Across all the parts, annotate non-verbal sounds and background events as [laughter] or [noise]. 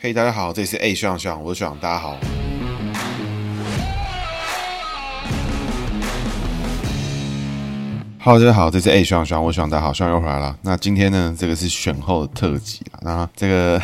嘿，大家好，这里是 A 学长学长，我是学长，大家好。哈喽，大家好，这是 A 学长学长，我学长，大好，学长又回来了。那今天呢，这个是选后的特辑啊。那这个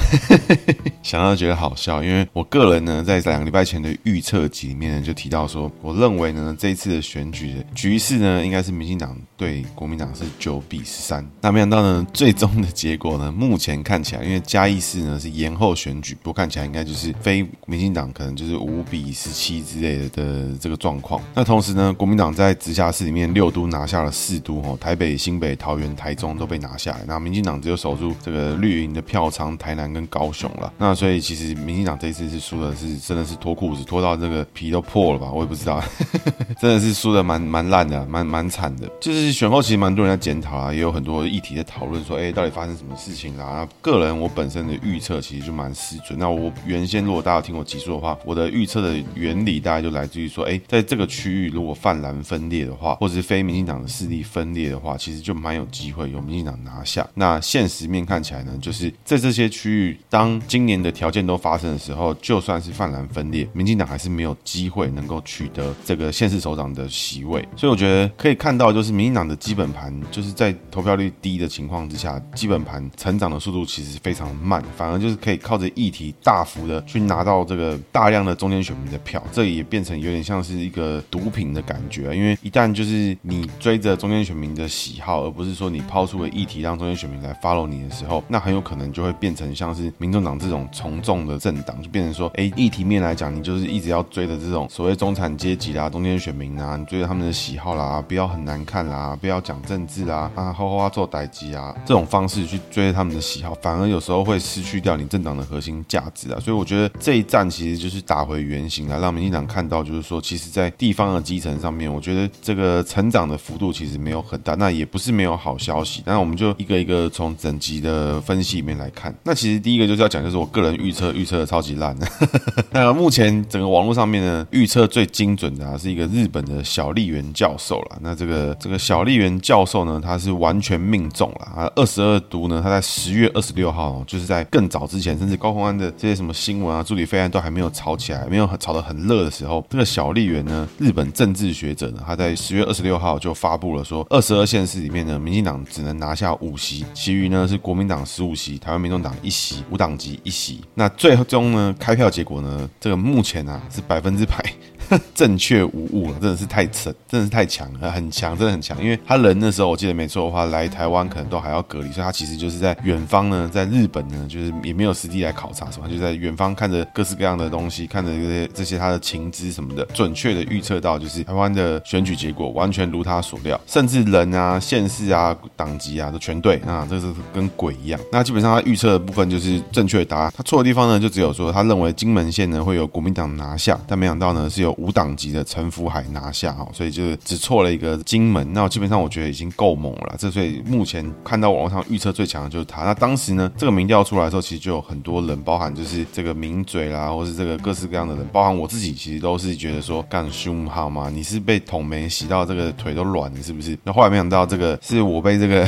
[laughs] 想到觉得好笑，因为我个人呢，在两个礼拜前的预测集里面呢，就提到说，我认为呢，这一次的选举的局势呢，应该是民进党对国民党是九比十三。那没想到呢，最终的结果呢，目前看起来，因为嘉义市呢是延后选举，不过看起来应该就是非民进党可能就是五比十七之类的的这个状况。那同时呢，国民党在直辖市里面六都拿下了。四都哦，台北、新北、桃园、台中都被拿下来，那民进党只有守住这个绿营的票仓，台南跟高雄了。那所以其实民进党这次是输的是真的是脱裤子脱到这个皮都破了吧？我也不知道，[laughs] 真的是输的蛮蛮烂的，蛮蛮惨的。就是选后其实蛮多人在检讨啊，也有很多议题在讨论说，哎，到底发生什么事情啦？个人我本身的预测其实就蛮失准。那我原先如果大家有听我集数的话，我的预测的原理大概就来自于说，哎，在这个区域如果泛蓝分裂的话，或者是非民进党的势力。分裂的话，其实就蛮有机会由民进党拿下。那现实面看起来呢，就是在这些区域，当今年的条件都发生的时候，就算是泛蓝分裂，民进党还是没有机会能够取得这个县市首长的席位。所以我觉得可以看到，就是民进党的基本盘，就是在投票率低的情况之下，基本盘成长的速度其实非常慢，反而就是可以靠着议题大幅的去拿到这个大量的中间选民的票，这也变成有点像是一个毒品的感觉。因为一旦就是你追着中间选民的喜好，而不是说你抛出个议题让中间选民来 follow 你的时候，那很有可能就会变成像是民众党这种从众的政党，就变成说，哎，议题面来讲，你就是一直要追的这种所谓中产阶级啦、中间选民啊，你追着他们的喜好啦，不要很难看啦，不要讲政治啦，啊，好好做代志啊，这种方式去追着他们的喜好，反而有时候会失去掉你政党的核心价值啊。所以我觉得这一战其实就是打回原形来，让民进党看到，就是说，其实在地方的基层上面，我觉得这个成长的幅度其实没有很大。那也不是没有好消息，那我们就一个一个从整集的分析里面来看。那其实第一个就是要讲，就是我个人预测预测的超级烂。[laughs] 那目前整个网络上面呢，预测最精准的啊，是一个日本的小笠原教授啦。那这个这个小笠原教授呢，他是完全命中了啊，二十二都呢，他在十月二十六号，就是在更早之前，甚至高虹安的这些什么新闻啊，助理费案都还没有吵起来，没有吵得很热的时候，这个小笠原呢，日本政治学者呢，他在十月二十六号就发布了说二。十二县市里面呢，民进党只能拿下五席，其余呢是国民党十五席，台湾民众党一席，无党籍一席。那最终呢，开票结果呢，这个目前啊是百分之百。[laughs] 正确无误了，真的是太扯，真的是太强了，很强，真的很强。因为他人那时候我记得没错的话，来台湾可能都还要隔离，所以他其实就是在远方呢，在日本呢，就是也没有实地来考察什么，就在远方看着各式各样的东西，看着这些这些他的情资什么的，准确的预测到就是台湾的选举结果完全如他所料，甚至人啊、县市啊、党籍啊都全对啊，这是跟鬼一样。那基本上他预测的部分就是正确答案，他错的地方呢就只有说他认为金门县呢会有国民党拿下，但没想到呢是有。五党级的陈福海拿下哈，所以就只错了一个金门，那基本上我觉得已经够猛了。这所以目前看到网络上预测最强的就是他。那当时呢，这个民调出来的时候，其实就有很多人，包含就是这个名嘴啦，或是这个各式各样的人，包含我自己，其实都是觉得说干凶好吗？你是被捅没洗到这个腿都软了，是不是？那后来没想到这个 [laughs] 是我被这个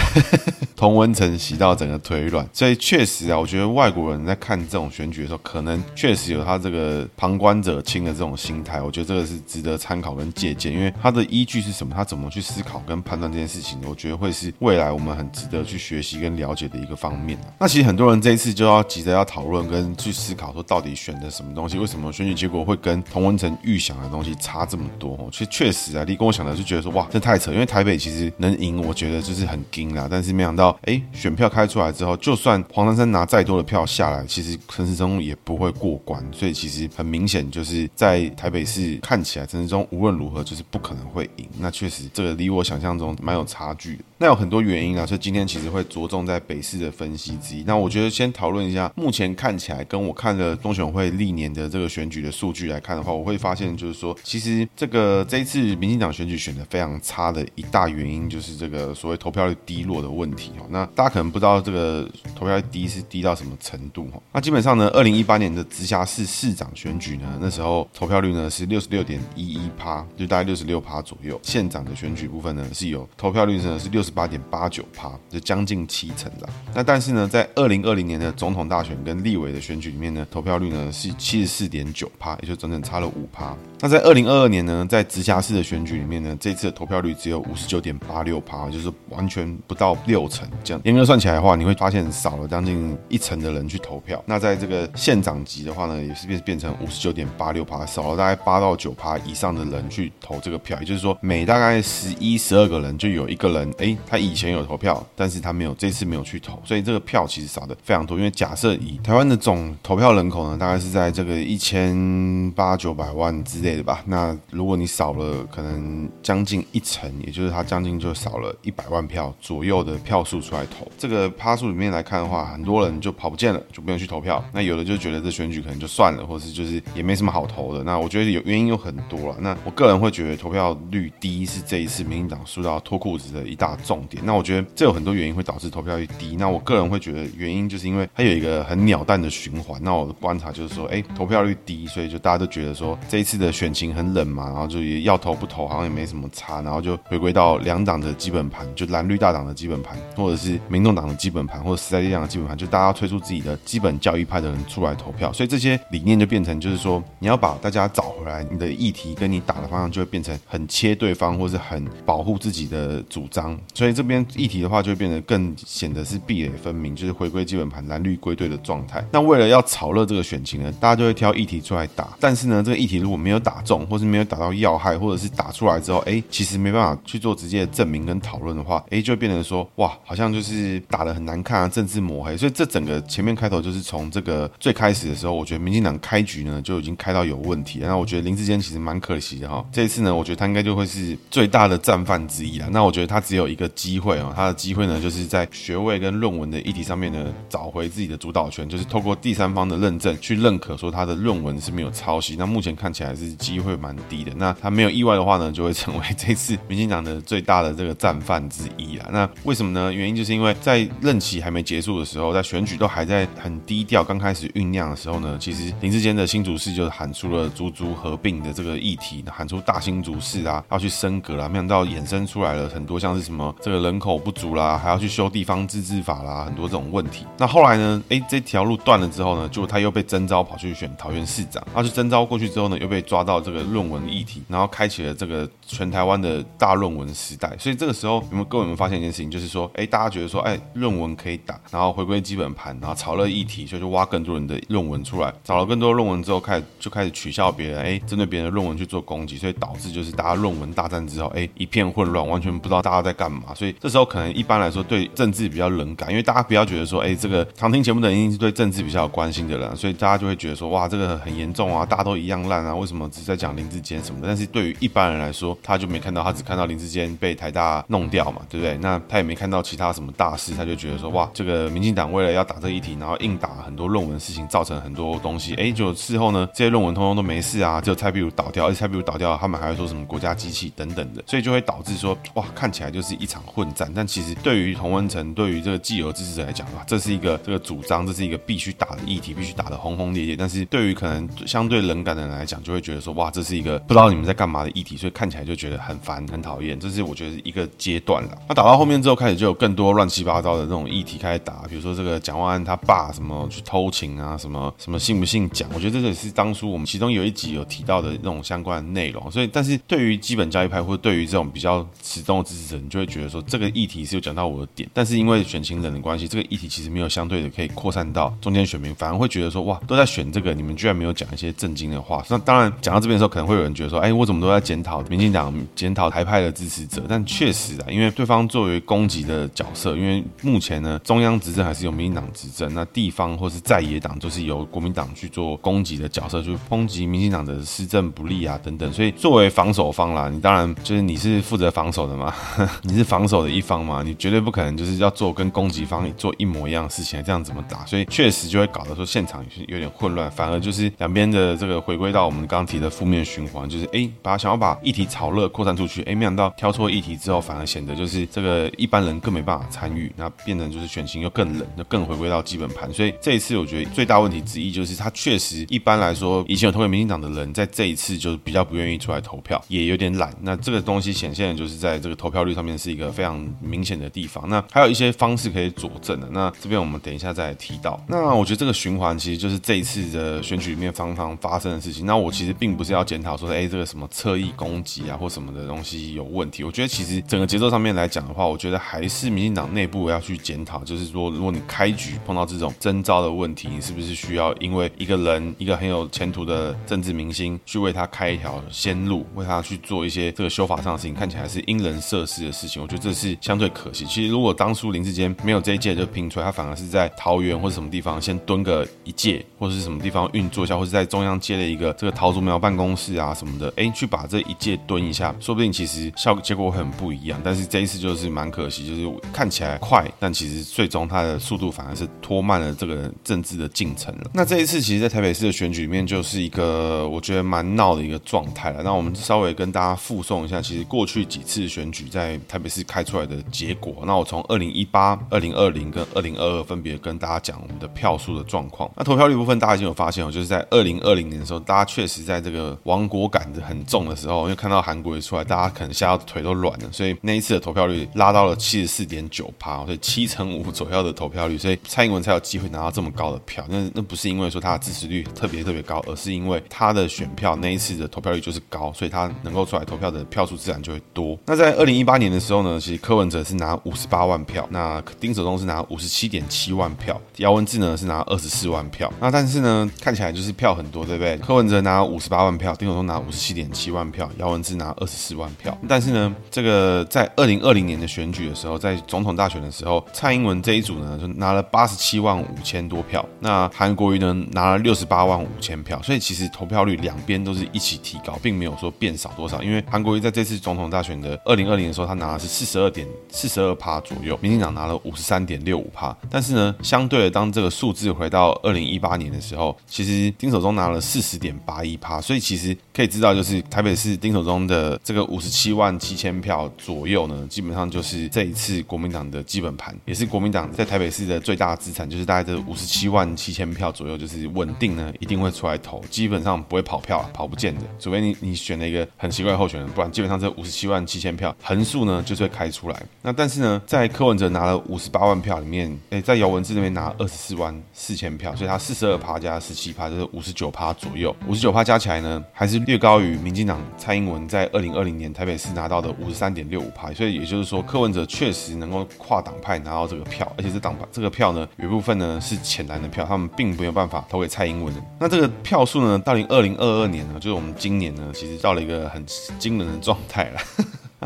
同温层洗到整个腿软，所以确实啊，我觉得外国人在看这种选举的时候，可能确实有他这个旁观者清的这种心态。我觉得。这个是值得参考跟借鉴，因为他的依据是什么？他怎么去思考跟判断这件事情？我觉得会是未来我们很值得去学习跟了解的一个方面。那其实很多人这一次就要急着要讨论跟去思考，说到底选的什么东西？为什么选举结果会跟同温层预想的东西差这么多？其实确实啊，你跟我想的就觉得说哇，这太扯。因为台北其实能赢，我觉得就是很惊啦。但是没想到，哎，选票开出来之后，就算黄珊珊拿再多的票下来，其实陈时中也不会过关。所以其实很明显，就是在台北市。看起来陈时中无论如何就是不可能会赢，那确实这个离我想象中蛮有差距的。那有很多原因啊，所以今天其实会着重在北市的分析之一。那我觉得先讨论一下，目前看起来跟我看的中选会历年的这个选举的数据来看的话，我会发现就是说，其实这个这一次民进党选举选的非常差的一大原因就是这个所谓投票率低落的问题哦。那大家可能不知道这个投票率低是低到什么程度哈。那基本上呢，二零一八年的直辖市市长选举呢，那时候投票率呢是六十六点一一趴，就大概六十六趴左右。县长的选举部分呢是有投票率呢是六。十八点八九趴，就将近七成了。那但是呢，在二零二零年的总统大选跟立委的选举里面呢，投票率呢是七十四点九趴，也就整整差了五趴。那在二零二二年呢，在直辖市的选举里面呢，这次的投票率只有五十九点八六趴，就是完全不到六成。这样严格算起来的话，你会发现少了将近一成的人去投票。那在这个县长级的话呢，也是变变成五十九点八六趴，少了大概八到九趴以上的人去投这个票。也就是说，每大概十一、十二个人就有一个人，哎，他以前有投票，但是他没有这次没有去投，所以这个票其实少的非常多。因为假设以台湾的总投票人口呢，大概是在这个一千八九百万之类的吧。那如果你少了可能将近一成，也就是他将近就少了一百万票左右的票数出来投。这个趴数里面来看的话，很多人就跑不见了，就不用去投票。那有的就觉得这选举可能就算了，或是就是也没什么好投的。那我觉得有原因有很多了。那我个人会觉得投票率低是这一次民进党输到脱裤子的一大重点。那我觉得这有很多原因会导致投票率低。那我个人会觉得原因就是因为它有一个很鸟蛋的循环。那我的观察就是说，哎，投票率低，所以就大家都觉得说这一次的选情很冷嘛，然后就也要投不投好像也没什么差，然后就回归到两党的基本盘，就蓝绿大党的基本盘，或者是民众党的基本盘，或者时代力量的基本盘，就大家推出自己的基本教义派的人出来投票，所以这些理念就变成就是说，你要把大家找回来，你的议题跟你打的方向就会变成很切对方，或是很保护自己的主张，所以这边议题的话就会变得更显得是壁垒分明，就是回归基本盘，蓝绿归队的状态。那为了要炒热这个选情呢，大家就会挑议题出来打，但是呢，这个议题如果没有打中，或是没有打到要害，或者是打出来之后，哎，其实没办法去做直接的证明跟讨论的话，哎，就会变成说，哇，好像就是打得很难看啊，政治抹黑。所以这整个前面开头就是从这个最开始的时候，我觉得民进党开局呢就已经开到有问题。那我觉得林志坚其实蛮可惜的哈，这一次呢，我觉得他应该就会是最大的战犯之一了。那我觉得他只有一个机会啊，他的机会呢就是在学位跟论文的议题上面呢找回自己的主导权，就是透过第三方的认证去认可说他的论文是没有抄袭。那目前看起来是机会蛮低的。那他没有意外的话呢，就会成为这次民进党的最大的这个战犯之一啊。那为什么呢？原因就是因为在任期还没结束的时候，在选举都还在很低调，刚开始酝酿的时候呢，其实林志坚的新竹市就喊出了竹竹合并的这个议题，喊出大新竹市啊要去升格啦，没想到衍生出来了很多像是什么这个人口不足啦，还要去修地方自治法啦，很多这种问题。那后来呢，哎，这条路断了之后呢，就他又被征召跑去选桃园市长，他去征召过去之后呢，又被抓到这个论文议题，然后开启了这个全台湾的大论文时代。所以这个时候，有没有各位有没有发现一件事情，就是说，哎，大家觉得说，哎，论文可以打，然后回归基本盘，然后炒热议题，所以就挖更多人的论文出来，找了更多论文之后，开始就开始取笑别人，哎，针对别人的论文去做攻击，所以导致就是大家论文大战之后，哎，一片混乱，完全不知道大家在干嘛。所以这时候可能一般来说对政治比较冷感，因为大家不要觉得说，哎，这个常听节目的人一定是对政治比较有关心的人，所以大家就会觉得说，哇，这个很严重啊，大家都一样烂啊，为什么只是在讲林志坚什么的？但是对于一般人来说，他就没看到，他只看到林志坚被台大弄掉嘛，对不对？那他也没看到其他什么大事，他就觉得说，哇，这个民进党为了要打这一题，然后硬打很多论文事情，造成很多东西，哎，就事后呢，这些论文通通都没事啊，只有蔡壁如倒掉，而且蔡壁如倒掉，他们还会说什么国家机器等等的，所以就会导致说，哇，看起来就是一场混战。但其实对于同温层，对于这个既有支持者来讲的话，这是一个这个主张，这是一个必须打的议题，必须打得轰轰烈烈。但是对于可能相对冷感的人来讲，就会觉得说，哇，这是一个不知道你们在干嘛的议题，所以看起来就觉得很烦、很讨厌。这是我觉得一个阶段了。那打到后面之后，开始就有更多乱七八糟的这种议题开始打，比如说这个蒋万安他爸什么去偷情啊，什么什么信不信蒋？我觉得这也是当初我们其中有一集有提到的那种相关的内容。所以，但是对于基本教育派或者对于这种比较始终的支持者，你就会觉得说，这个议题是有讲到我的点，但是因为选情冷的关系，这个议题其实没有相对的可以扩散到中间选民，反而会觉得说，哇，都在选这个，你们居然没有讲一些正经的话。那当然讲到这边的时候，可能会有人觉得说，哎，我怎么都在检讨民进党、检讨台派的支持者？但确实啊，因为对方作为攻击的角色，因为目前呢，中央执政还是由民进党执政，那地方或是在野党就是由国民党去做攻击的角色，就是抨击民进党的施政不力啊等等。所以作为防守方啦，你当然就是你是负责防守的嘛，[laughs] 你是防守的一方嘛，你绝对不可能就是要做跟攻击方做一模一样的事情，这样怎么打？所以确实就会搞得说现场有点混乱，反而就是两边的这个回归到我们刚刚提的负面循环，就是哎，把想要把议题炒好热扩散出去，哎，没想到挑错议题之后，反而显得就是这个一般人更没办法参与，那变成就是选情又更冷，就更回归到基本盘。所以这一次我觉得最大问题之一就是他确实一般来说以前有投给民进党的人，在这一次就比较不愿意出来投票，也有点懒。那这个东西显现的就是在这个投票率上面是一个非常明显的地方。那还有一些方式可以佐证的。那这边我们等一下再提到。那我觉得这个循环其实就是这一次的选举里面常常发生的事情。那我其实并不是要检讨说，哎，这个什么侧翼攻击啊或什么的东西有问题。我觉得其实整个节奏上面来讲的话，我觉得还是民进党内部要去检讨，就是说，如果你开局碰到这种征召的问题，你是不是需要因为一个人一个很有前途的政治明星去为他开一条先路，为他去做一些这个修法上的事情，看起来是因人设事的事情。我觉得这是相对可惜。其实如果当初林志坚没有这一届就拼出来，他反而是在桃园或者什么地方先蹲个一届，或者是什么地方运作一下，或者在中央接了一个这个桃竹苗办公室啊什么的，哎，去把这一届蹲一下，说不定其实效结果很不一样。但是这一次就是蛮可惜，就是看起来快，但其实最终它的速度反而是拖慢了这个政治的进程了。那这一次其实，在台北市的选举里面，就是一个我觉得蛮闹的一个状态了。那我们稍微跟大家附送一下，其实过去几次选举在台北市开出来的结果。那我从二零一八、二零二零跟二零二二分别跟大家讲我们的票数的状况。那投票率部分，大家已经有发现哦，就是在二零二零年的时候，大家确实在这个亡国感的很重的时候，因为看到韩国瑜出来，大家可能吓到腿都软了，所以那一次的投票率拉到了七十四点九趴，所以七成五左右的投票率，所以蔡英文才有机会拿到这么高的票。那那不是因为说他的支持率特别特别高，而是因为他的选票那一次的投票率就是高，所以他能够出来投票的票数自然就会多。那在二零一八年的时候呢，其实柯文哲是拿五十八万票，那丁守中是拿五十七点七万票，姚文智呢是拿二十四万票。那但是呢，看起来就是票很多，对不对？柯文哲拿五十八万票，丁守中拿五十七点七万票，姚文智拿二十四万票。但是呢，这个在二零二零年的选举的时候，在总统大选的时候，蔡英文这一组呢就拿了八十七万五千多票，那韩国瑜呢拿了六十八万五千票，所以其实投票率两边都是一起提高，并没有说变少多少。因为韩国瑜在这次总统大选的二零二零的时候，他拿的是四十二点四十二趴左右，民进党拿了五十三点六五趴。但是呢，相对的，当这个数字回到二零一八年的时候，其实丁守中拿了四十点八一趴，所以其实可以知道，就是台北市丁守中的这个五十七万七千票左右呢，基本上就是这一次国民党的基本盘，也是国民党在台北市的最大资产，就是大概这五十七万七千票左右，就是稳定呢，一定会出来投，基本上不会跑票，跑不见的，除非你你选了一个很奇怪的候选人，不然基本上这五十七万七千票横竖呢就是会开出来。那但是呢，在柯文哲拿了五十八万票里面，诶，在姚文智那边拿二十四万四千票，所以他四十二趴加十七趴就是五十九趴左右，五十九趴加起来呢，还是略高于民进党蔡英文在二零二零年台北市拿到的五十三点六五趴，所以也就是说柯文哲确实能够跨党派拿到这个票，而且这党派这个票呢，有一部分呢是浅蓝的票，他们并没有办法投给蔡英文的。那这个票数呢，到零二零二二年呢，就是我们今年呢，其实到了一个很惊人的状态了。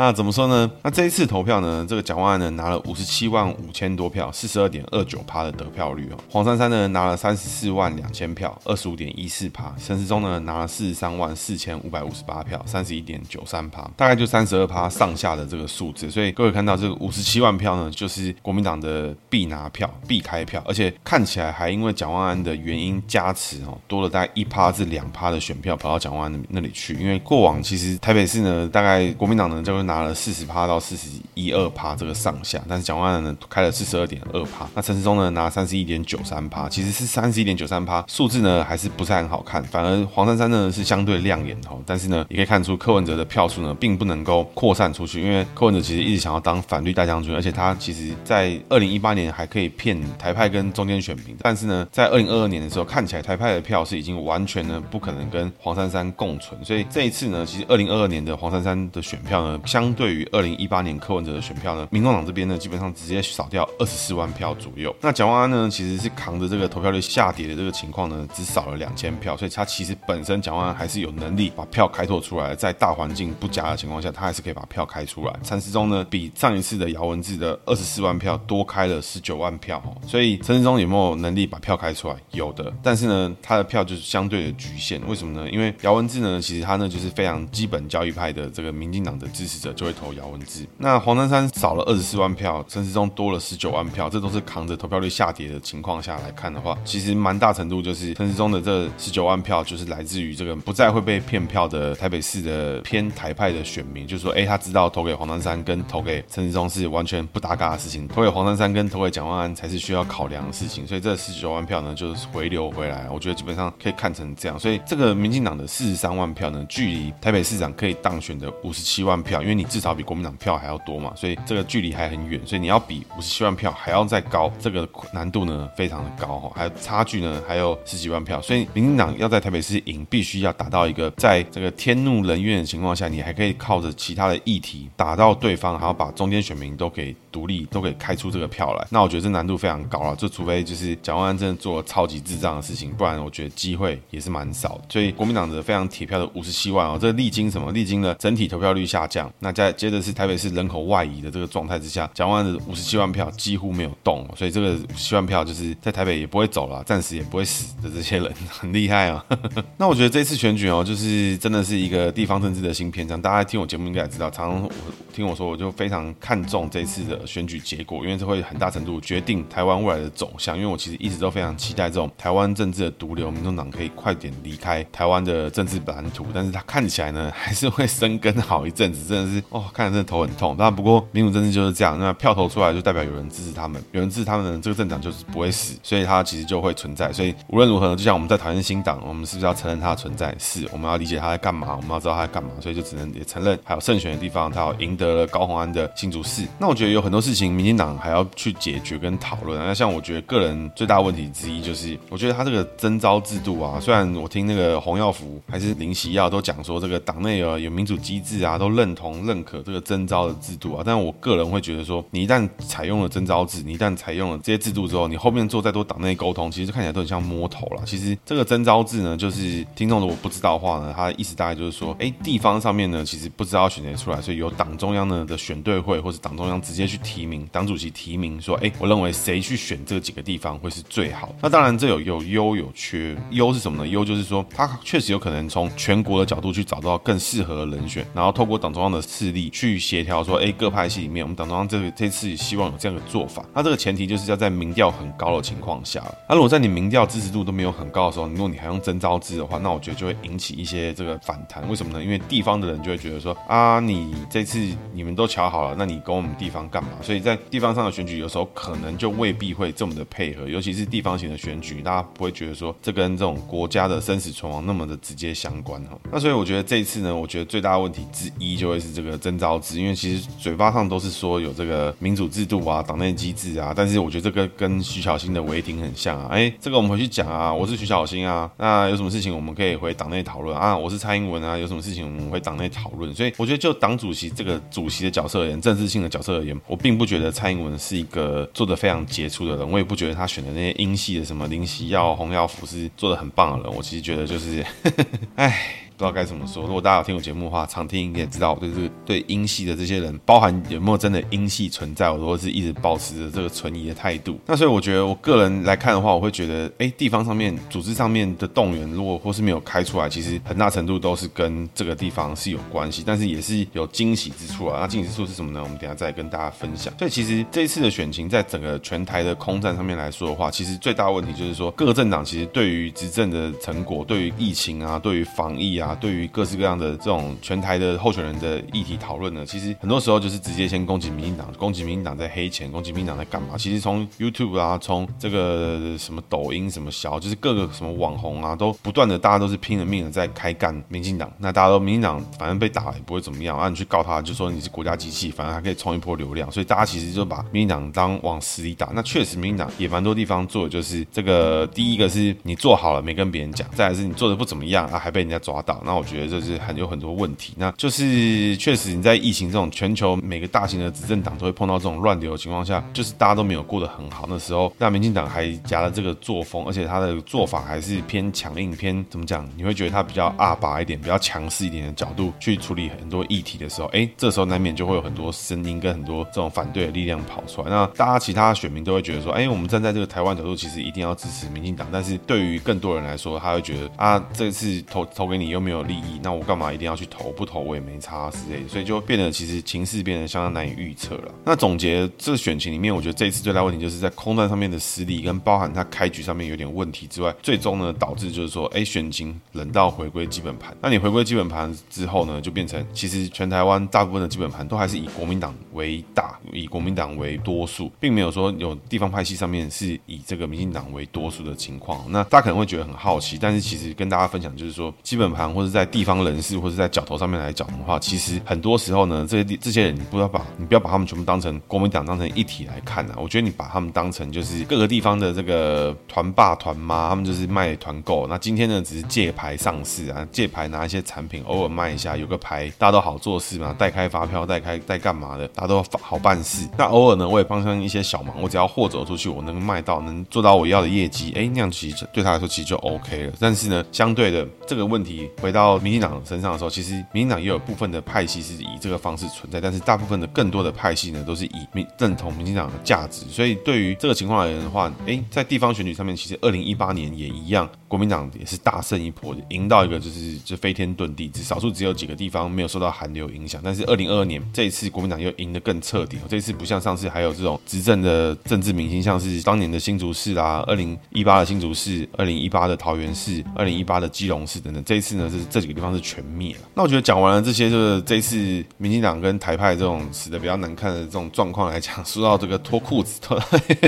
那怎么说呢？那这一次投票呢，这个蒋万安呢拿了五十七万五千多票，四十二点二九趴的得票率哦。黄珊珊呢拿了三十四万两千票，二十五点一四趴。陈时中呢拿了四十三万四千五百五十八票，三十一点九三趴，大概就三十二趴上下的这个数字。所以各位看到这个五十七万票呢，就是国民党的必拿票、必开票，而且看起来还因为蒋万安的原因加持哦，多了大概一趴至两趴的选票跑到蒋万安那里去。因为过往其实台北市呢，大概国民党呢就会拿了四十趴到四十一二趴这个上下，但是蒋万安呢开了四十二点二趴，那陈时中呢拿三十一点九三趴，其实是三十一点九三趴，数字呢还是不是很好看，反而黄珊珊呢是相对亮眼哦，但是呢也可以看出柯文哲的票数呢并不能够扩散出去，因为柯文哲其实一直想要当反绿大将军，而且他其实在二零一八年还可以骗台派跟中间选民，但是呢在二零二二年的时候看起来台派的票是已经完全呢不可能跟黄珊珊共存，所以这一次呢其实二零二二年的黄珊珊的选票呢相对。于二零一八年柯文哲的选票呢，民众党这边呢，基本上直接少掉二十四万票左右。那蒋万安呢，其实是扛着这个投票率下跌的这个情况呢，只少了两千票，所以他其实本身蒋万安还是有能力把票开拓出来，在大环境不佳的情况下，他还是可以把票开出来。陈时中呢，比上一次的姚文智的二十四万票多开了十九万票，所以陈时中有没有能力把票开出来？有的，但是呢，他的票就是相对的局限。为什么呢？因为姚文智呢，其实他呢就是非常基本教育派的这个民进党的支持者，就会。投姚文智，那黄珊珊少了二十四万票，陈时中多了十九万票，这都是扛着投票率下跌的情况下来看的话，其实蛮大程度就是陈时中的这十九万票，就是来自于这个不再会被骗票的台北市的偏台派的选民，就是说，哎，他知道投给黄珊珊跟投给陈时中是完全不搭嘎的事情，投给黄珊珊跟投给蒋万安才是需要考量的事情，所以这十九万票呢，就是回流回来，我觉得基本上可以看成这样，所以这个民进党的四十三万票呢，距离台北市长可以当选的五十七万票，因为你至少比国民党票还要多嘛，所以这个距离还很远，所以你要比五十七万票还要再高，这个难度呢非常的高。哈，还有差距呢还有十几万票，所以民进党要在台北市赢，必须要达到一个在这个天怒人怨的情况下，你还可以靠着其他的议题打到对方，然后把中间选民都给独立，都给开出这个票来，那我觉得这难度非常高了，就除非就是蒋万安真的做了超级智障的事情，不然我觉得机会也是蛮少的。所以国民党的非常铁票的五十七万哦，这历经什么？历经了整体投票率下降，那再接着是台北市人口外移的这个状态之下，蒋万安的五十七万票几乎没有动，所以这个五十七万票就是在台北也不会走了，暂时也不会死的这些人很厉害啊。[laughs] 那我觉得这次选举哦，就是真的是一个地方政治的新篇章。大家听我节目应该也知道，常常我听我说，我就非常看重这次的选举结果，因为这会很大程度决定台湾未来的走向。因为我其实一直都非常期待这种台湾政治的毒瘤，民众党可以快点离开台湾的政治蓝图。但是它看起来呢，还是会生根好一阵子，真的是哦，看着真的头很痛。那，不过民主政治就是这样，那票投出来就代表有人支持他们，有人支持他们呢，这个政党就是不会死，所以它其实就会存在。所以无论如何，就像我们在讨厌新党，我们是不是要承认它的存在？是，我们要理解他在干嘛，我们要知道他在干嘛，所以就只能也承认还有胜选的地方，他有赢得了高虹安的新竹市。那我觉得有很很多事情，民进党还要去解决跟讨论。那像我觉得个人最大问题之一就是，我觉得他这个征召制度啊，虽然我听那个洪耀福还是林锡耀都讲说这个党内有有民主机制啊，都认同认可这个征召的制度啊，但我个人会觉得说，你一旦采用了征召制，你一旦采用了这些制度之后，你后面做再多党内沟通，其实看起来都很像摸头了。其实这个征召制呢，就是听众如果不知道的话呢，他的意思大概就是说，哎，地方上面呢，其实不知道选谁出来，所以由党中央呢的选对会或者党中央直接去提名，党主席提名说，哎，我认为谁去选这几个地方会是最好。那当然这有有优有缺，优是什么呢？优就是说，他确实有可能从全国的角度去找到更适合的人选，然后透过党中央的势力去协调说，哎，各派系里面，我们党中央这这次希望有这样的做法。那这个前提就是要在民调很高的情况下，那如果在你民调支持度都没有很高的时候，如果你还用征召制的话，那我觉得就会引起一些这个反弹。为什么呢？因为地方的人就会觉得说，啊，你这次你们都瞧好了，那你跟我们地方干嘛？所以在地方上的选举，有时候可能就未必会这么的配合，尤其是地方型的选举，大家不会觉得说这跟这种国家的生死存亡那么的直接相关哈。那所以我觉得这一次呢，我觉得最大的问题之一就会是这个征召制，因为其实嘴巴上都是说有这个民主制度啊、党内机制啊，但是我觉得这个跟徐小新的违停很像啊。哎，这个我们回去讲啊，我是徐小新啊，那有什么事情我们可以回党内讨论啊？我是蔡英文啊，有什么事情我们回党内讨论。所以我觉得就党主席这个主席的角色而言，政治性的角色而言，我并不觉得蔡英文是一个做的非常杰出的人，我也不觉得他选的那些英系的什么林夕耀、洪耀福是做的很棒的人。我其实觉得就是，[laughs] 哎。不知道该怎么说。如果大家有听我节目的话，常听应该也知道，我对这个对英系的这些人，包含有没有真的英系存在，我都是一直保持着这个存疑的态度。那所以我觉得，我个人来看的话，我会觉得，哎，地方上面组织上面的动员，如果或是没有开出来，其实很大程度都是跟这个地方是有关系，但是也是有惊喜之处啊。那惊喜之处是什么呢？我们等下再跟大家分享。所以其实这一次的选情，在整个全台的空战上面来说的话，其实最大问题就是说，各个政党其实对于执政的成果，对于疫情啊，对于防疫啊，对于各式各样的这种全台的候选人的议题讨论呢，其实很多时候就是直接先攻击民进党，攻击民进党在黑钱，攻击民进党在干嘛？其实从 YouTube 啊，从这个什么抖音什么小，就是各个什么网红啊，都不断的，大家都是拼了命的在开干民进党。那大家都民进党反正被打也不会怎么样啊，你去告他，就说你是国家机器，反正还可以冲一波流量。所以大家其实就把民进党当往死里打。那确实民进党也蛮多地方做的就是这个，第一个是你做好了没跟别人讲，再来是你做的不怎么样啊，还被人家抓到。那我觉得这是。很有很多问题，那就是确实你在疫情这种全球每个大型的执政党都会碰到这种乱流的情况下，就是大家都没有过得很好。那时候，那民进党还夹了这个作风，而且他的做法还是偏强硬，偏怎么讲？你会觉得他比较阿拔一点，比较强势一点的角度去处理很多议题的时候，哎，这时候难免就会有很多声音跟很多这种反对的力量跑出来。那大家其他选民都会觉得说，哎，我们站在这个台湾角度，其实一定要支持民进党。但是对于更多人来说，他会觉得啊，这次投投给你又没有没有利益，那我。干嘛一定要去投？不投我也没差之类，所以就变得其实情势变得相当难以预测了。那总结这个选情里面，我觉得这一次最大问题就是在空战上面的失利，跟包含他开局上面有点问题之外，最终呢导致就是说，哎，选情冷到回归基本盘。那你回归基本盘之后呢，就变成其实全台湾大部分的基本盘都还是以国民党为大，以国民党为多数，并没有说有地方派系上面是以这个民进党为多数的情况。那大家可能会觉得很好奇，但是其实跟大家分享就是说，基本盘或者在地方人士，或者在角头上面来讲的话，其实很多时候呢，这些这些人，你不要把你不要把他们全部当成国民党当成一体来看啊。我觉得你把他们当成就是各个地方的这个团爸团妈，他们就是卖团购。那今天呢，只是借牌上市啊，借牌拿一些产品，偶尔卖一下，有个牌，大家都好做事嘛，代开发票，代开代干嘛的，大家都好办事。那偶尔呢，我也帮上一些小忙，我只要货走出去，我能卖到，能做到我要的业绩，哎，那样其实对他来说其实就 OK 了。但是呢，相对的这个问题回到民进党身上的时候，其实民进党也有部分的派系是以这个方式存在，但是大部分的更多的派系呢，都是以民认同民进党的价值。所以对于这个情况而言的话，哎，在地方选举上面，其实二零一八年也一样，国民党也是大胜一波，赢到一个就是就飞天遁地，只少数只有几个地方没有受到寒流影响。但是二零二二年这一次国民党又赢得更彻底，这一次不像上次还有这种执政的政治明星，像是当年的新竹市啦，二零一八的新竹市，二零一八的桃园市，二零一八的基隆市等等。这一次呢，是这几个地方是全灭了。那我觉得讲完了这些，就是这次民进党跟台派这种死的比较难看的这种状况来讲，[laughs] 说到这个脱裤子脱，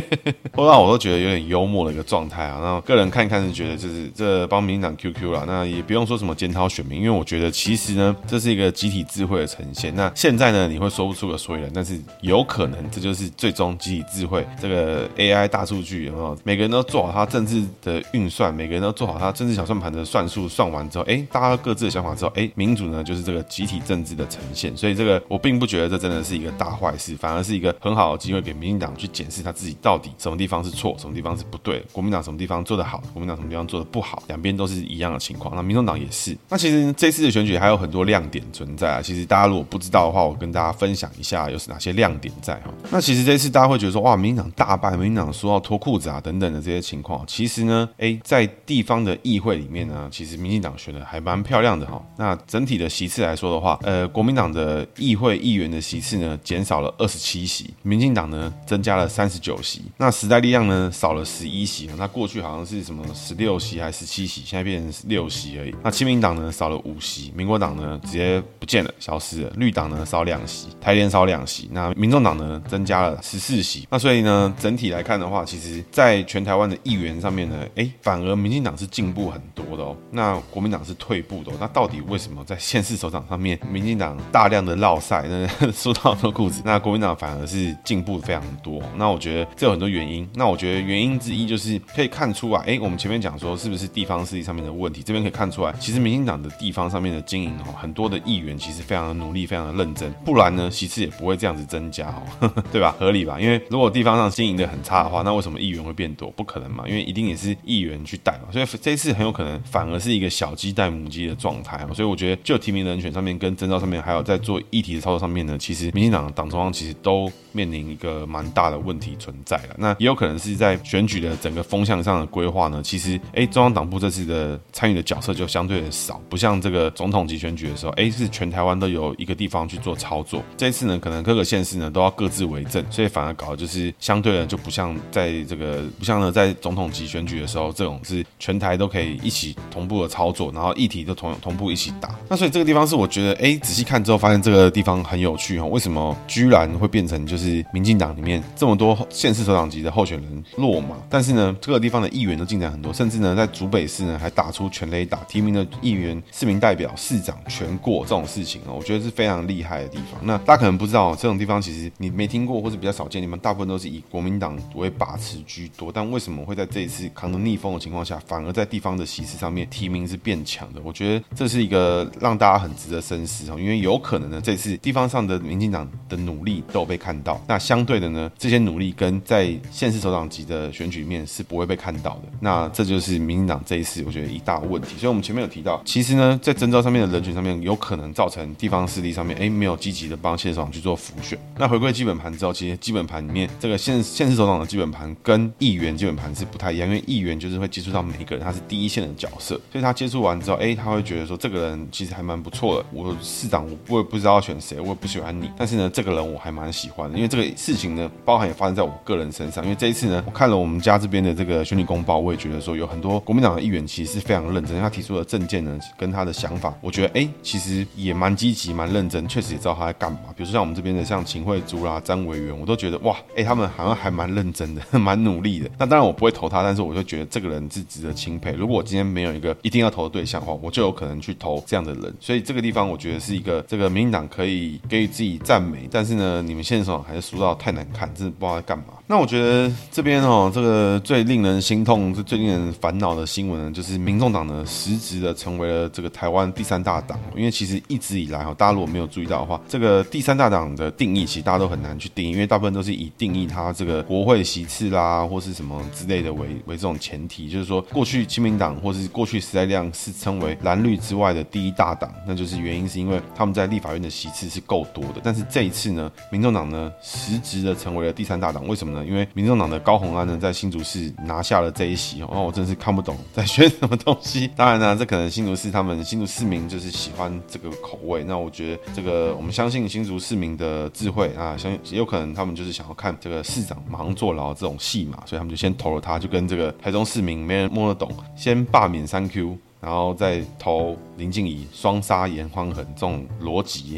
[laughs] 脱到我都觉得有点幽默的一个状态啊。那个人看一看是觉得就是这帮民进党 QQ 了，那也不用说什么检讨选民，因为我觉得其实呢，这是一个集体智慧的呈现。那现在呢，你会说不出个所以然，但是有可能这就是最终集体智慧。这个 AI 大数据有没有？每个人都做好他政治的运算，每个人都做好他政治小算盘的算术，算完之后，哎，大家各自的想法之后，哎，民主呢就是这个集体政治的呈现。所以这个我并不觉得这真的是一个大坏事，反而是一个很好的机会给民进党去检视他自己到底什么地方是错，什么地方是不对。国民党什么地方做得好，国民党什么地方做得不好，两边都是一样的情况。那民众党也是。那其实这次的选举还有很多亮点存在啊。其实大家如果不知道的话，我跟大家分享一下有哪些亮点在哈。那其实这次大家会觉得说，哇，民进党大败，民进党说要脱裤子啊等等的这些情况，其实呢，哎，在地方的议会里面呢，其实民进党选的还蛮漂亮的哈。那整体的席次来说的话，呃，国民党的议会议员的席次呢减少了二十七席，民进党呢增加了三十九席。那时代力量呢少了十一席，那过去好像是什么十六席还是十七席，现在变成六席而已。那亲民党呢少了五席，民国党呢直接不见了，消失了。绿党呢少两席，台联少两席。那民众党呢增加了十四席。那所以呢，整体来看的话，其实在全台湾的议员上面呢，哎，反而民进党是进步很多的哦。那国民党是退退步的。那到底为什么在县市首长上面，民进党大量的落赛，那 [laughs] 输到脱裤子，那国民党反而是进步非常多？那我觉得这有很多原因。那我觉得原因之一就是可以看出啊，哎，我们前面讲说是不是地方势力上面的问题，这边可以看出来，其实民进党的地方上面的经营哦，很多的议员其实非常的努力，非常的认真，不然呢，其次也不会这样子增加哦，[laughs] 对吧？合理吧？因为如果地方上经营的很差的话，那为什么议员会变多？不可能嘛，因为一定也是议员去带嘛，所以这次很有可能反而是一个小鸡带母鸡的状态。所以我觉得，就提名人选上面、跟征召上面，还有在做议题的操作上面呢，其实民进党党中央其实都面临一个蛮大的问题存在了。那也有可能是在选举的整个风向上的规划呢，其实哎，中央党部这次的参与的角色就相对的少，不像这个总统级选举的时候，哎，是全台湾都有一个地方去做操作。这次呢，可能各个县市呢都要各自为政，所以反而搞的就是相对的就不像在这个不像呢在总统级选举的时候，这种是全台都可以一起同步的操作，然后议题都同同步一起打。那所以这个地方是我觉得哎，仔细看之后发现这个地方很有趣哈，为什么居然会变成就是民进党里面这么多县市首长级的候选人落马，但是呢这个地方的议员都进展很多，甚至呢在竹北市呢还打出全垒打，提名的议员、市民代表、市长全过这种事情啊，我觉得是非常厉害的地方。那大家可能不知道，这种地方其实你没听过或者比较少见，你们大部分都是以国民党为把持居多。但为什么会在这一次扛着逆风的情况下，反而在地方的席次上面提名是变强的？我觉得这是一个让大家很值得深思哦，因为有可能呢，这次地方上的民进党的努力都有被看到，那相对的呢，这些努力跟在县市首长级的选举面是不会被看到的。那这就是民进党这一次我觉得一大问题。所以我们前面有提到，其实呢，在征召上面的人群上面，有可能造成地方势力上面哎没有积极的帮县市首长去做辅选。那回归基本盘之后，其实基本盘里面这个县县市首长的基本盘跟议员基本盘是不太一样，因为议员就是会接触到每一个人，他是第一线的角色，所以他接触完之后，哎，他会觉得说这个人其实还蛮不错的。我市长我我也不知道选谁，我也不喜欢你，但是呢，这个人我还蛮喜欢的，因为这个事情呢，包含也发生在我个人身上。因为这一次呢，我看了我们家这边的这个选举公报，我也觉得说有很多国民党的议员其实是非常认真，他提出的政见呢，跟他的想法，我觉得哎、其实也蛮积极、蛮认真，确实也知道他在干嘛。比如说像我们这边的像秦慧珠啦、詹委员，我都觉得哇，哎、他们好像还蛮认真的，[laughs] 蛮努力的。那当然我不会投他，但是我就觉得这个人是值得钦佩。如果我今天没有一个一定要投的对象的话，我就有可能去投这样的人。所以这个地方我觉得是一个这个民进党可以给予自己赞美，但是呢，你们现在手还是输到太难看，真的不知道在干嘛。那我觉得这边哦，这个最令人心痛、是最令人烦恼的新闻呢，就是民众党呢，实质的成为了这个台湾第三大党。因为其实一直以来哈，大家如果没有注意到的话，这个第三大党的定义，其实大家都很难去定义，因为大部分都是以定义它这个国会席次啦，或是什么之类的为为这种前提，就是说过去亲民党或是过去时代量是称为蓝绿之外的第一大党，那就是原因是因为他们在立法院的席次是够多的。但是这一次呢，民众党呢，实质的成为了第三大党，为什么呢？因为民众党的高虹安呢，在新竹市拿下了这一席哦，我真是看不懂在选什么东西。当然呢，这可能新竹市他们新竹市民就是喜欢这个口味。那我觉得这个我们相信新竹市民的智慧啊，相信也有可能他们就是想要看这个市长忙坐牢这种戏嘛，所以他们就先投了他，就跟这个台中市民没人摸得懂，先罢免三 Q。然后再投林静怡，双杀颜宽恒这种逻辑，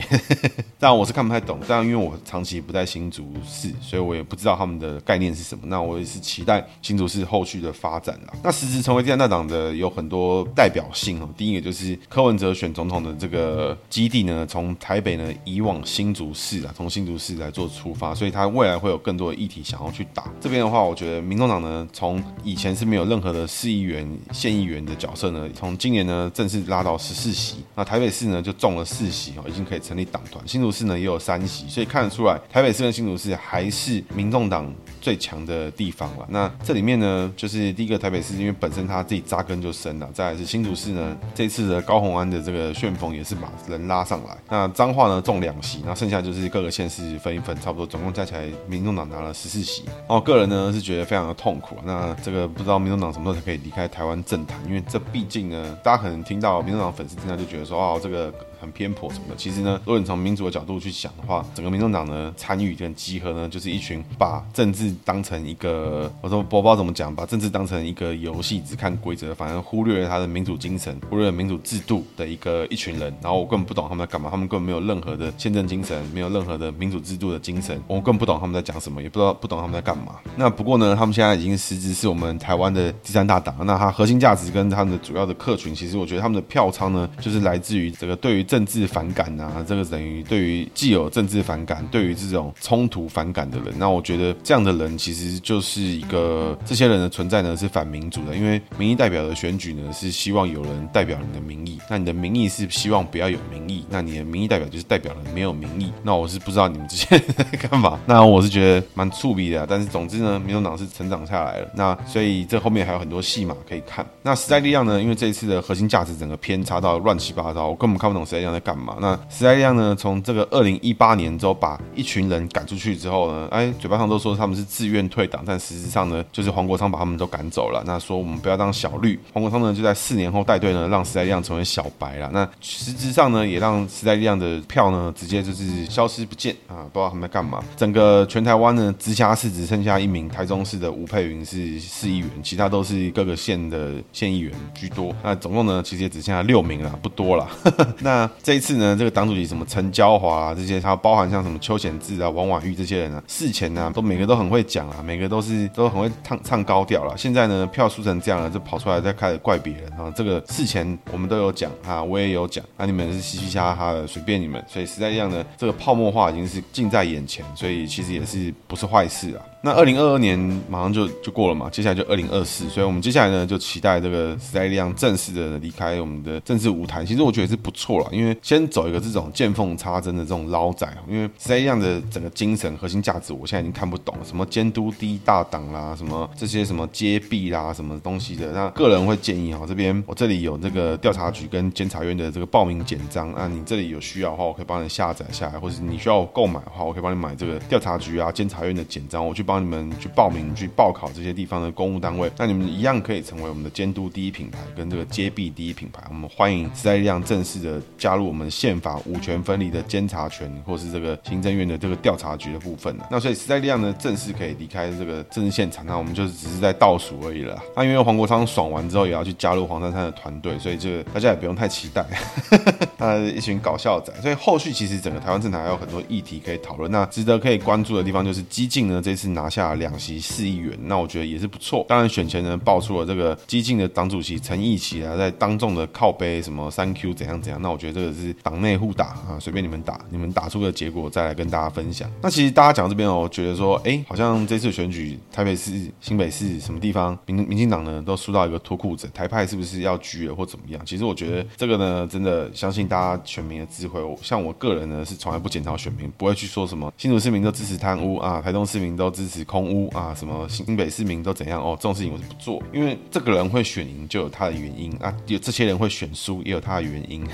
当然我是看不太懂。但因为我长期不在新竹市，所以我也不知道他们的概念是什么。那我也是期待新竹市后续的发展啦。那实质成为第三大党的有很多代表性哦。第一个就是柯文哲选总统的这个基地呢，从台北呢移往新竹市啊，从新竹市来做出发，所以他未来会有更多的议题想要去打。这边的话，我觉得民众党呢，从以前是没有任何的市议员、县议员的角色呢，从今年呢，正式拉到市四席，那台北市呢就中了四席哦，已经可以成立党团。新竹市呢也有三席，所以看得出来，台北市跟新竹市还是民众党最强的地方了。那这里面呢，就是第一个台北市，因为本身他自己扎根就深了；再来是新竹市呢，这次的高虹安的这个旋风也是把人拉上来。那彰化呢中两席，那剩下就是各个县市分一分，差不多总共加起来，民众党拿了十四席。哦，个人呢是觉得非常的痛苦。那这个不知道民众党什么时候才可以离开台湾政坛，因为这毕竟呢，大家。可能听到民众党粉丝听到就觉得说，哦，这个。很偏颇什么的，其实呢，如果你从民主的角度去想的话，整个民众党呢参与跟集合呢，就是一群把政治当成一个，我说我不知道怎么讲，把政治当成一个游戏，只看规则，反而忽略了他的民主精神，忽略了民主制度的一个一群人。然后我根本不懂他们在干嘛，他们根本没有任何的宪政精神，没有任何的民主制度的精神，我更不懂他们在讲什么，也不知道不懂他们在干嘛。那不过呢，他们现在已经实质是我们台湾的第三大党，那它核心价值跟他们的主要的客群，其实我觉得他们的票仓呢，就是来自于这个对于政治反感。啊，这个等于对于既有政治反感，对于这种冲突反感的人，那我觉得这样的人其实就是一个这些人的存在呢是反民主的，因为民意代表的选举呢是希望有人代表你的民意，那你的民意是希望不要有民意，那你的民意代表就是代表了没有民意，那我是不知道你们这些人在干嘛，那我是觉得蛮触鼻的，但是总之呢，民众党是成长下来了，那所以这后面还有很多戏码可以看。那时代力量呢，因为这一次的核心价值整个偏差到乱七八糟，我根本看不懂谁在干嘛。那时代力量呢，从这个二零一八年之后把一群人赶出去之后呢，哎，嘴巴上都说他们是自愿退党，但实质上呢，就是黄国昌把他们都赶走了。那说我们不要当小绿，黄国昌呢就在四年后带队呢，让时代力量成为小白了。那实质上呢，也让时代力量的票呢直接就是消失不见啊，不知道他们在干嘛。整个全台湾呢，直辖市只剩下一名台中市的吴佩云是市议员，其他都是各个县的县议员居多。那总共呢，其实也只剩下六名了，不多了。[laughs] 那这一次呢，这个党主席。什么陈娇华啊，这些，还有包含像什么邱显志啊、王婉玉这些人啊，事前呢、啊、都每个都很会讲啊，每个都是都很会唱唱高调了。现在呢票输成这样了，就跑出来再开始怪别人啊。这个事前我们都有讲啊，我也有讲，那、啊、你们是嘻嘻哈哈的，随便你们。所以实在这样呢，这个泡沫化已经是近在眼前，所以其实也是不是坏事啊。那二零二二年马上就就过了嘛，接下来就二零二四，所以我们接下来呢就期待这个时代力量正式的离开我们的政治舞台。其实我觉得是不错了，因为先走一个这种见缝插针的这种捞仔，因为时代力量的整个精神核心价值，我现在已经看不懂了，什么监督第一大党啦，什么这些什么揭弊啦，什么东西的。那个人会建议哈，这边我这里有这个调查局跟监察院的这个报名简章啊，你这里有需要的话，我可以帮你下载下来，或者你需要购买的话，我可以帮你买这个调查局啊、监察院的简章，我去帮。你们去报名、去报考这些地方的公务单位，那你们一样可以成为我们的监督第一品牌跟这个揭弊第一品牌。我们欢迎时代力量正式的 [laughs] 加入我们宪法五权分离的监察权，或是这个行政院的这个调查局的部分。那所以时代力量呢，正式可以离开这个政治现场，那我们就只是在倒数而已了。那因为黄国昌爽完之后也要去加入黄珊珊的团队，所以这个大家也不用太期待。[laughs] 他一群搞笑仔，所以后续其实整个台湾政坛还有很多议题可以讨论。那值得可以关注的地方就是激进呢，这次拿下两席四议员，那我觉得也是不错。当然选前呢爆出了这个激进的党主席陈义起啊，在当众的靠背什么三 Q 怎样怎样，那我觉得这个是党内互打啊，随便你们打，你们打出个结果再来跟大家分享。那其实大家讲这边哦，我觉得说，哎、好像这次选举台北市、新北市什么地方民民进党呢都输到一个脱裤子，台派是不是要拘了或怎么样？其实我觉得这个呢，真的相信大家选民的智慧。像我个人呢，是从来不检讨选民，不会去说什么新竹市民都支持贪污啊，台东市民都支持空污啊，什么新北市民都怎样哦，这种事情我是不做，因为这个人会选赢就有他的原因啊，有这些人会选输也有他的原因。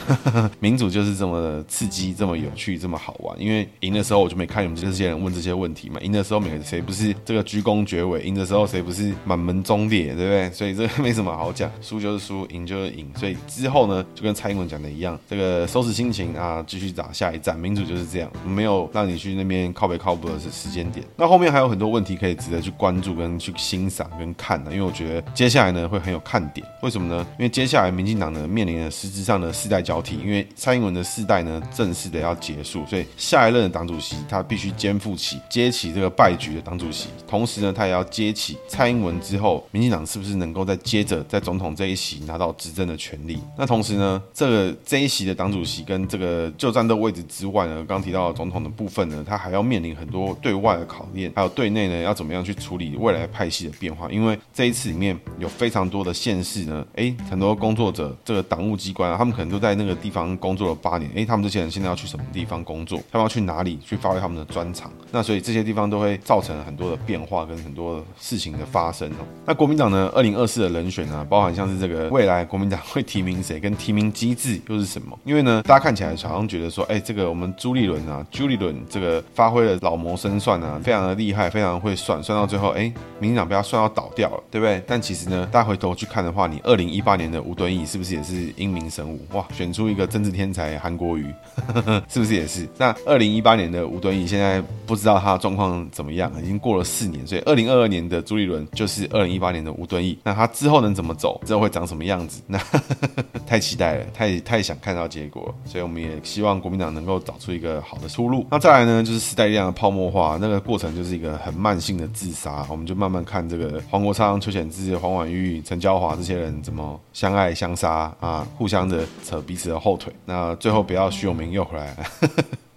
民主就是这么刺激，这么有趣，这么好玩。因为赢的时候我就没看你们这些人问这些问题嘛，赢的时候每个谁不是这个鞠躬绝尾，赢的时候谁不是满门忠烈，对不对？所以这个没什么好讲，输就是输，赢就是赢。所以之后呢，就跟蔡英文讲的一样，这个收拾心情啊，继续打下一站。民主就是这样，没有让你去那边靠北靠北的时间点。那后面还有很多问题可以值得去关注跟去欣赏跟看的，因为我觉得接下来呢会很有看点。为什么呢？因为接下来民进党呢面临了实质上的世代交替，因为蔡英文的世代呢正式的要结束，所以下一任的党主席他必须肩负起接起这个败局的党主席，同时呢他也要接起蔡英文之后，民进党是不是能够再接着在总统这一席拿到执政的权利？那同时呢，这个这一席的党主席跟这个就战斗位置之外呢，刚提到总统的部分呢，他还要面临很多对外的考验，还有对内呢要怎么样去处理未来派系的变化？因为这一次里面有非常多的县市呢，诶，很多工作者这个党务机关啊，他们可能都在那个地方工作了八年，诶，他们这些人现在要去什么地方工作？他们要去哪里去发挥他们的专长？那所以这些地方都会造成很多的变化跟很多事情的发生哦。那国民党呢，二零二四的人选呢，包含像是这个未来国民党会提名谁，跟提名机制又是什么？因为呢，大家看起来好像觉得说，哎，这个我们朱立伦啊，朱立伦这个发挥了老谋深算啊，非常的厉害，非常会算，算到最后，哎，民进党被他算到倒掉了，对不对？但其实呢，大家回头去看的话，你二零一八年的吴敦义是不是也是英明神武？哇，选出一个真治天才韩国瑜，[laughs] 是不是也是？那二零一八年的吴敦义现在不知道他状况怎么样，已经过了四年，所以二零二二年的朱立伦就是二零一八年的吴敦义。那他之后能怎么走？之后会长什么样子？那 [laughs] 太期待了，太太想看到结果，所以我们也希望国民党能够找出一个好的出路。那再来呢，就是时代力量的泡沫化，那个过程就是一个很慢性的自杀。我们就慢慢看这个黄国昌、邱显智、黄婉玉、陈椒华这些人怎么相爱相杀啊，互相的扯彼此的后那最后不要徐永明又回来了。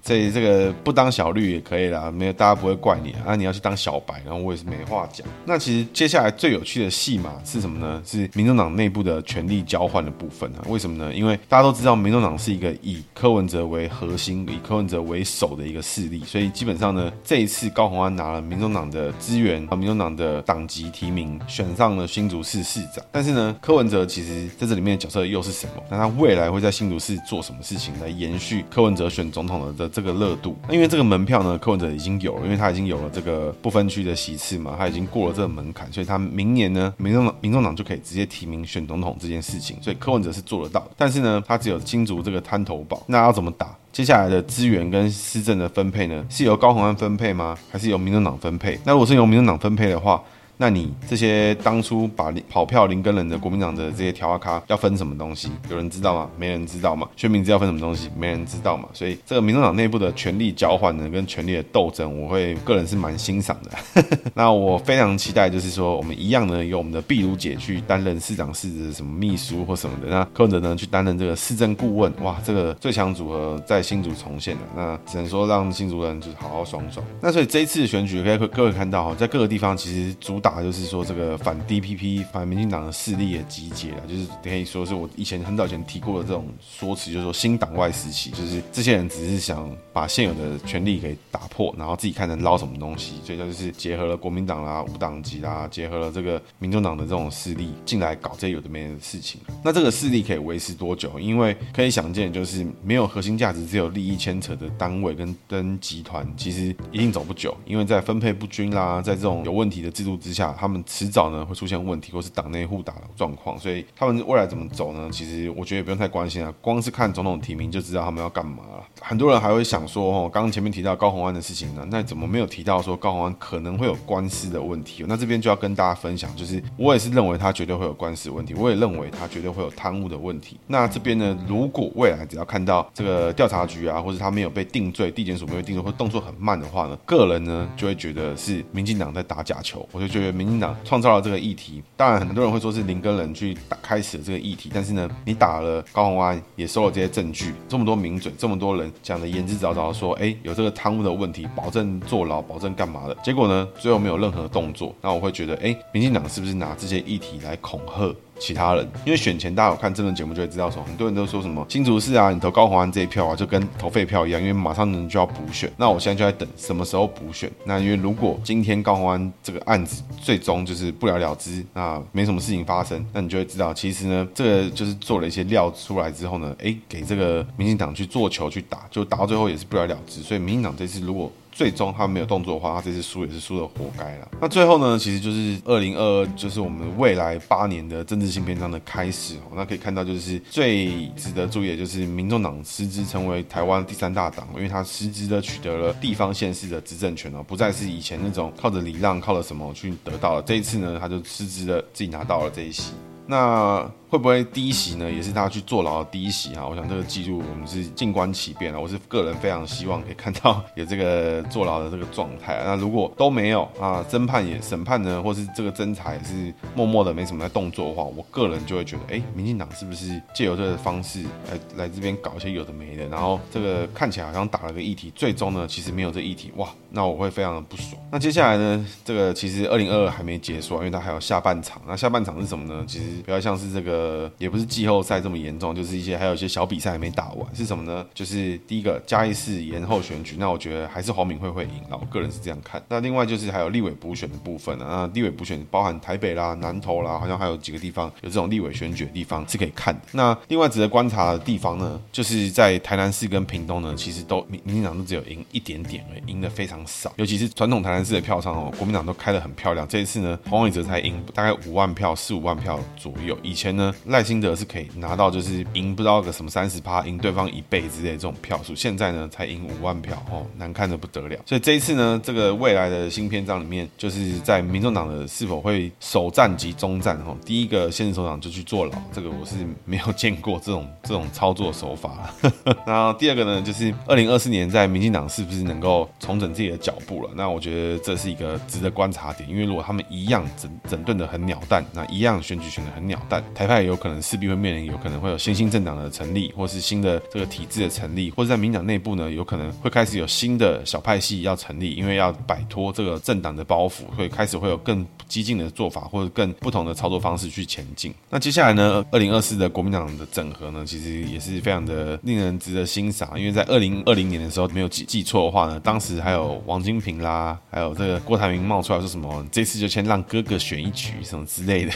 所以这个不当小绿也可以啦，没有大家不会怪你啊。你要去当小白，然后我也是没话讲。那其实接下来最有趣的戏码是什么呢？是民众党内部的权力交换的部分啊。为什么呢？因为大家都知道，民众党是一个以柯文哲为核心、以柯文哲为首的一个势力，所以基本上呢，这一次高虹安拿了民众党的资源和民众党的党籍提名，选上了新竹市市长。但是呢，柯文哲其实在这里面的角色又是什么？那他未来会在新竹市做什么事情来延续柯文哲选总统的的？这个热度，因为这个门票呢，柯文哲已经有了，因为他已经有了这个不分区的席次嘛，他已经过了这个门槛，所以他明年呢，民众党民众党就可以直接提名选总统这件事情，所以柯文哲是做得到。但是呢，他只有新竹这个滩头堡，那要怎么打？接下来的资源跟施政的分配呢，是由高虹安分配吗？还是由民众党分配？那如果是由民众党分配的话，那你这些当初把跑票林耕仁的国民党的这些条啊咖要分什么东西？有人知道吗？没人知道嘛。薛明之要分什么东西？没人知道嘛。所以这个民众党内部的权力交换呢，跟权力的斗争，我会个人是蛮欣赏的。[laughs] 那我非常期待，就是说我们一样呢，由我们的碧如姐去担任市长室的什么秘书或什么的，那柯文哲呢去担任这个市政顾问。哇，这个最强组合在新竹重现了。那只能说让新竹人就是好好爽爽。那所以这一次的选举，可以各位看到哈，在各个地方其实主打就是说，这个反 DPP、反民进党的势力也集结了，就是可以说是我以前很早以前提过的这种说辞，就是说新党外时期，就是这些人只是想把现有的权力给打破，然后自己看能捞什么东西，所以就是结合了国民党啦、无党籍啦，结合了这个民众党的这种势力进来搞这些有的没的事情。那这个势力可以维持多久？因为可以想见，就是没有核心价值、只有利益牵扯的单位跟跟集团，其实一定走不久，因为在分配不均啦，在这种有问题的制度之下，他们迟早呢会出现问题，或是党内互打的状况。所以他们未来怎么走呢？其实我觉得也不用太关心啊，光是看总统提名就知道他们要干嘛了。很多人还会想说，哦，刚刚前面提到高虹安的事情呢，那怎么没有提到说高虹安可能会有官司的问题？那这边就要跟大家分享，就是我也是认为他绝对会有官司问题，我也认为他绝对会有贪污的问题。那这边呢，如果未来只要看到这个调查局啊，或者他没有被定罪，地检署没有定罪，或动作很慢的话呢，个人呢就会觉得是民进党在打假球。我就觉得民进党创造了这个议题，当然很多人会说是林根人去打开始了这个议题，但是呢，你打了高宏安，也收了这些证据，这么多名嘴，这么多人讲的言之凿凿，说哎有这个贪污的问题，保证坐牢，保证干嘛的，结果呢，最后没有任何动作，那我会觉得哎，民进党是不是拿这些议题来恐吓？其他人，因为选前大家有看政论节目就会知道，说很多人都说什么新竹市啊，你投高虹安这一票啊，就跟投废票一样，因为马上呢就要补选。那我现在就在等什么时候补选。那因为如果今天高虹安这个案子最终就是不了了之，那没什么事情发生，那你就会知道，其实呢，这个就是做了一些料出来之后呢，哎，给这个民进党去做球去打，就打到最后也是不了了之。所以民进党这次如果最终他没有动作的话，他这次输也是输的活该了。那最后呢，其实就是二零二二，就是我们未来八年的政治新篇章的开始。那可以看到，就是最值得注意的就是民众党实质成为台湾第三大党，因为他实质的取得了地方县市的执政权哦，不再是以前那种靠着礼让、靠着什么去得到了。这一次呢，他就实质的自己拿到了这一席。那会不会第一席呢？也是他去坐牢的第一席哈？我想这个记录我们是静观其变了。我是个人非常希望可以看到 [laughs] 有这个坐牢的这个状态。那如果都没有啊，侦判也审判呢，或是这个侦查也是默默的没什么在动作的话，我个人就会觉得，哎，民进党是不是借由这个方式来来这边搞一些有的没的？然后这个看起来好像打了个议题，最终呢其实没有这议题，哇，那我会非常的不爽。那接下来呢，这个其实二零二二还没结束啊，因为它还有下半场。那下半场是什么呢？其实。比较像是这个，呃也不是季后赛这么严重，就是一些还有一些小比赛还没打完，是什么呢？就是第一个嘉义市延后选举，那我觉得还是黄敏惠会赢，那我个人是这样看。那另外就是还有立委补选的部分啊，那立委补选包含台北啦、南投啦，好像还有几个地方有这种立委选举的地方是可以看的。那另外值得观察的地方呢，就是在台南市跟屏东呢，其实都民民进党都只有赢一点点而已，赢的非常少，尤其是传统台南市的票仓哦，国民党都开得很漂亮。这一次呢，黄伟哲才赢大概五万票，四五万票左右。以前呢，赖清德是可以拿到就是赢不知道个什么三十趴，赢对方一倍之类这种票数，现在呢才赢五万票哦，难看的不得了。所以这一次呢，这个未来的新篇章里面，就是在民众党的是否会首战及终战哦，第一个县市首长就去坐牢，这个我是没有见过这种这种操作手法。[laughs] 然后第二个呢，就是二零二四年在民进党是不是能够重整自己的脚步了？那我觉得这是一个值得观察点，因为如果他们一样整整顿的很鸟蛋，那一样选举选的很鸟蛋。台派有可能势必会面临，有可能会有新兴政党的成立，或是新的这个体制的成立，或者在民党内部呢，有可能会开始有新的小派系要成立，因为要摆脱这个政党的包袱，会开始会有更激进的做法，或者更不同的操作方式去前进。那接下来呢，二零二四的国民党的整合呢，其实也是非常的令人值得欣赏，因为在二零二零年的时候，没有记记错的话呢，当时还有王金平啦，还有这个郭台铭冒出来说什么，这次就先让哥哥选一局什么之类的，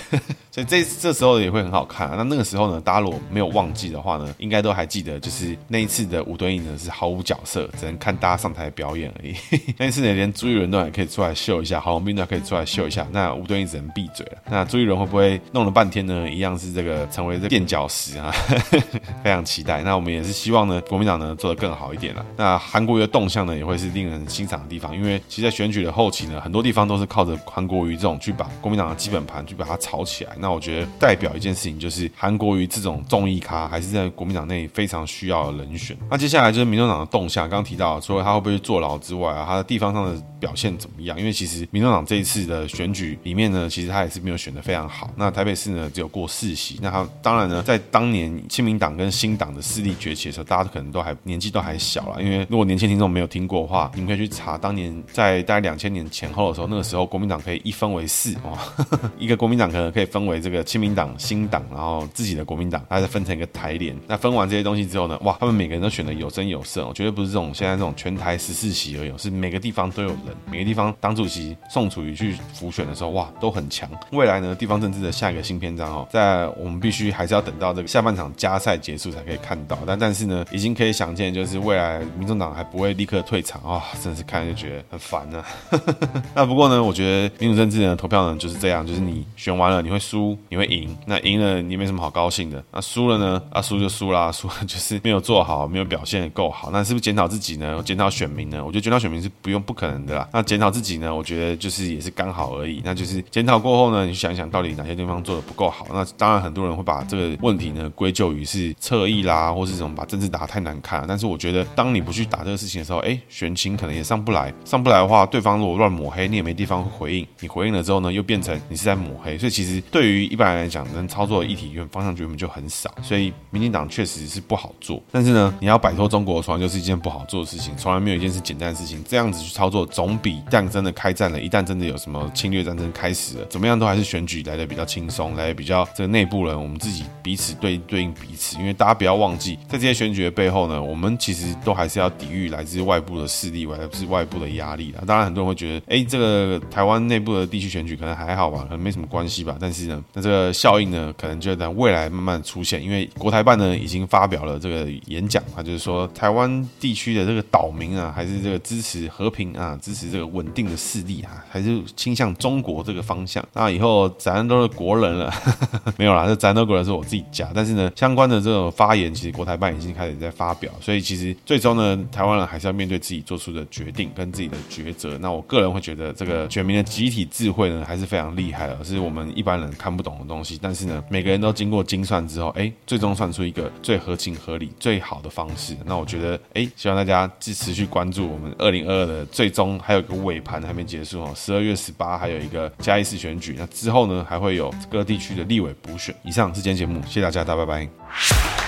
所以这这时候。也会很好看。那那个时候呢，大家如果没有忘记的话呢，应该都还记得，就是那一次的吴敦义呢是毫无角色，只能看大家上台表演而已。[laughs] 那一次呢，连朱一伦都还可以出来秀一下，郝龙斌都还可以出来秀一下，那吴敦义只能闭嘴了。那朱一伦会不会弄了半天呢？一样是这个成为这垫脚石啊，[laughs] 非常期待。那我们也是希望呢，国民党呢做得更好一点了。那韩国瑜的动向呢，也会是令人欣赏的地方，因为其实在选举的后期呢，很多地方都是靠着韩国瑜这种去把国民党的基本盘去把它炒起来。那那我觉得代表一件事情就是。韩国瑜这种综艺咖，还是在国民党内非常需要的人选。那接下来就是民众党的动向，刚刚提到，除了他会不会坐牢之外啊，他的地方上的表现怎么样？因为其实民众党这一次的选举里面呢，其实他也是没有选的非常好。那台北市呢，只有过四席。那他当然呢，在当年亲民党跟新党的势力崛起的时候，大家可能都还年纪都还小了。因为如果年轻听众没有听过的话，你们可以去查当年在大概两千年前后的时候，那个时候国民党可以一分为四哦，[laughs] 一个国民党可能可以分为这个亲民党、新党，然后自己的国民党，它再分成一个台联。那分完这些东西之后呢，哇，他们每个人都选的有声有色，我绝对不是这种现在这种全台十四席而已，是每个地方都有人，每个地方党主席宋楚瑜去辅选的时候，哇，都很强。未来呢，地方政治的下一个新篇章哦，在我们必须还是要等到这个下半场加赛结束才可以看到。但但是呢，已经可以想见，就是未来民众党还不会立刻退场啊，真是看就觉得很烦啊。[laughs] 那不过呢，我觉得民主政治呢，投票呢就是这样，就是你选完了你会输，[laughs] 你会赢，那赢了你没什么好高兴的，那输了呢，啊输就输啦，[laughs] 输了就是没有做好，没有表现够好，那是不是检讨自己呢？检讨选民呢？我觉得检讨选民是不用不可能的啦。那检讨自己呢？我觉得就是也是刚好而已。那就是检讨过后呢，你想一想到底哪些地方做的不够好？那当然很多人会把这个问题呢归咎于是侧翼啦，或是什么把政治打得太难看。但是我觉得，当你不去打这个事情的时候，哎，选情可能也上不来。上不来的话，对方如果乱抹黑，你也没地方回应。你回应了之后呢，又变成你是在抹黑。所以其实对对于一般人来讲，能操作的议题原方向原本就很少。所以民进党确实是不好做。但是呢，你要摆脱中国，从来就是一件不好做的事情。从来没有一件事简单的事情。这样子去操作，总比一旦真的开战了，一旦真的有什么侵略战争开始了，怎么样都还是选举来的比较轻松，来的比较这个内部人，我们自己彼此对对应彼此。因为大家不要忘记，在这些选举的背后呢，我们其实都还是要抵御来自外部的势力，来自外部的压力的。当然，很多人会觉得，哎，这个台湾内部的地区选举可能还好吧，可能没什么关系吧。但是呢，那这个效应呢，可能就在未来慢慢出现。因为国台办呢已经发表了这个演讲，他就是说，台湾地区的这个岛民啊，还是这个支持和平啊，支持这个稳定的势力啊，还是倾向中国这个方向。那以后咱都是国人了，[laughs] 没有啦，这咱都国人是我自己家。但是呢，相关的这种发言，其实国台办已经开始在发表。所以其实最终呢，台湾人还是要面对自己做出的决定跟自己的抉择。那我个人会觉得，这个选民的集体智慧呢，还是非常厉害的，是我们一般人看看不懂的东西。但是呢，每个人都经过精算之后，哎，最终算出一个最合情合理、最好的方式。那我觉得，哎，希望大家持续关注我们二零二二的最终还有一个尾盘还没结束哦，十二月十八还有一个嘉义市选举，那之后呢，还会有各地区的立委补选。以上是今天节目，谢谢大家，大家拜拜。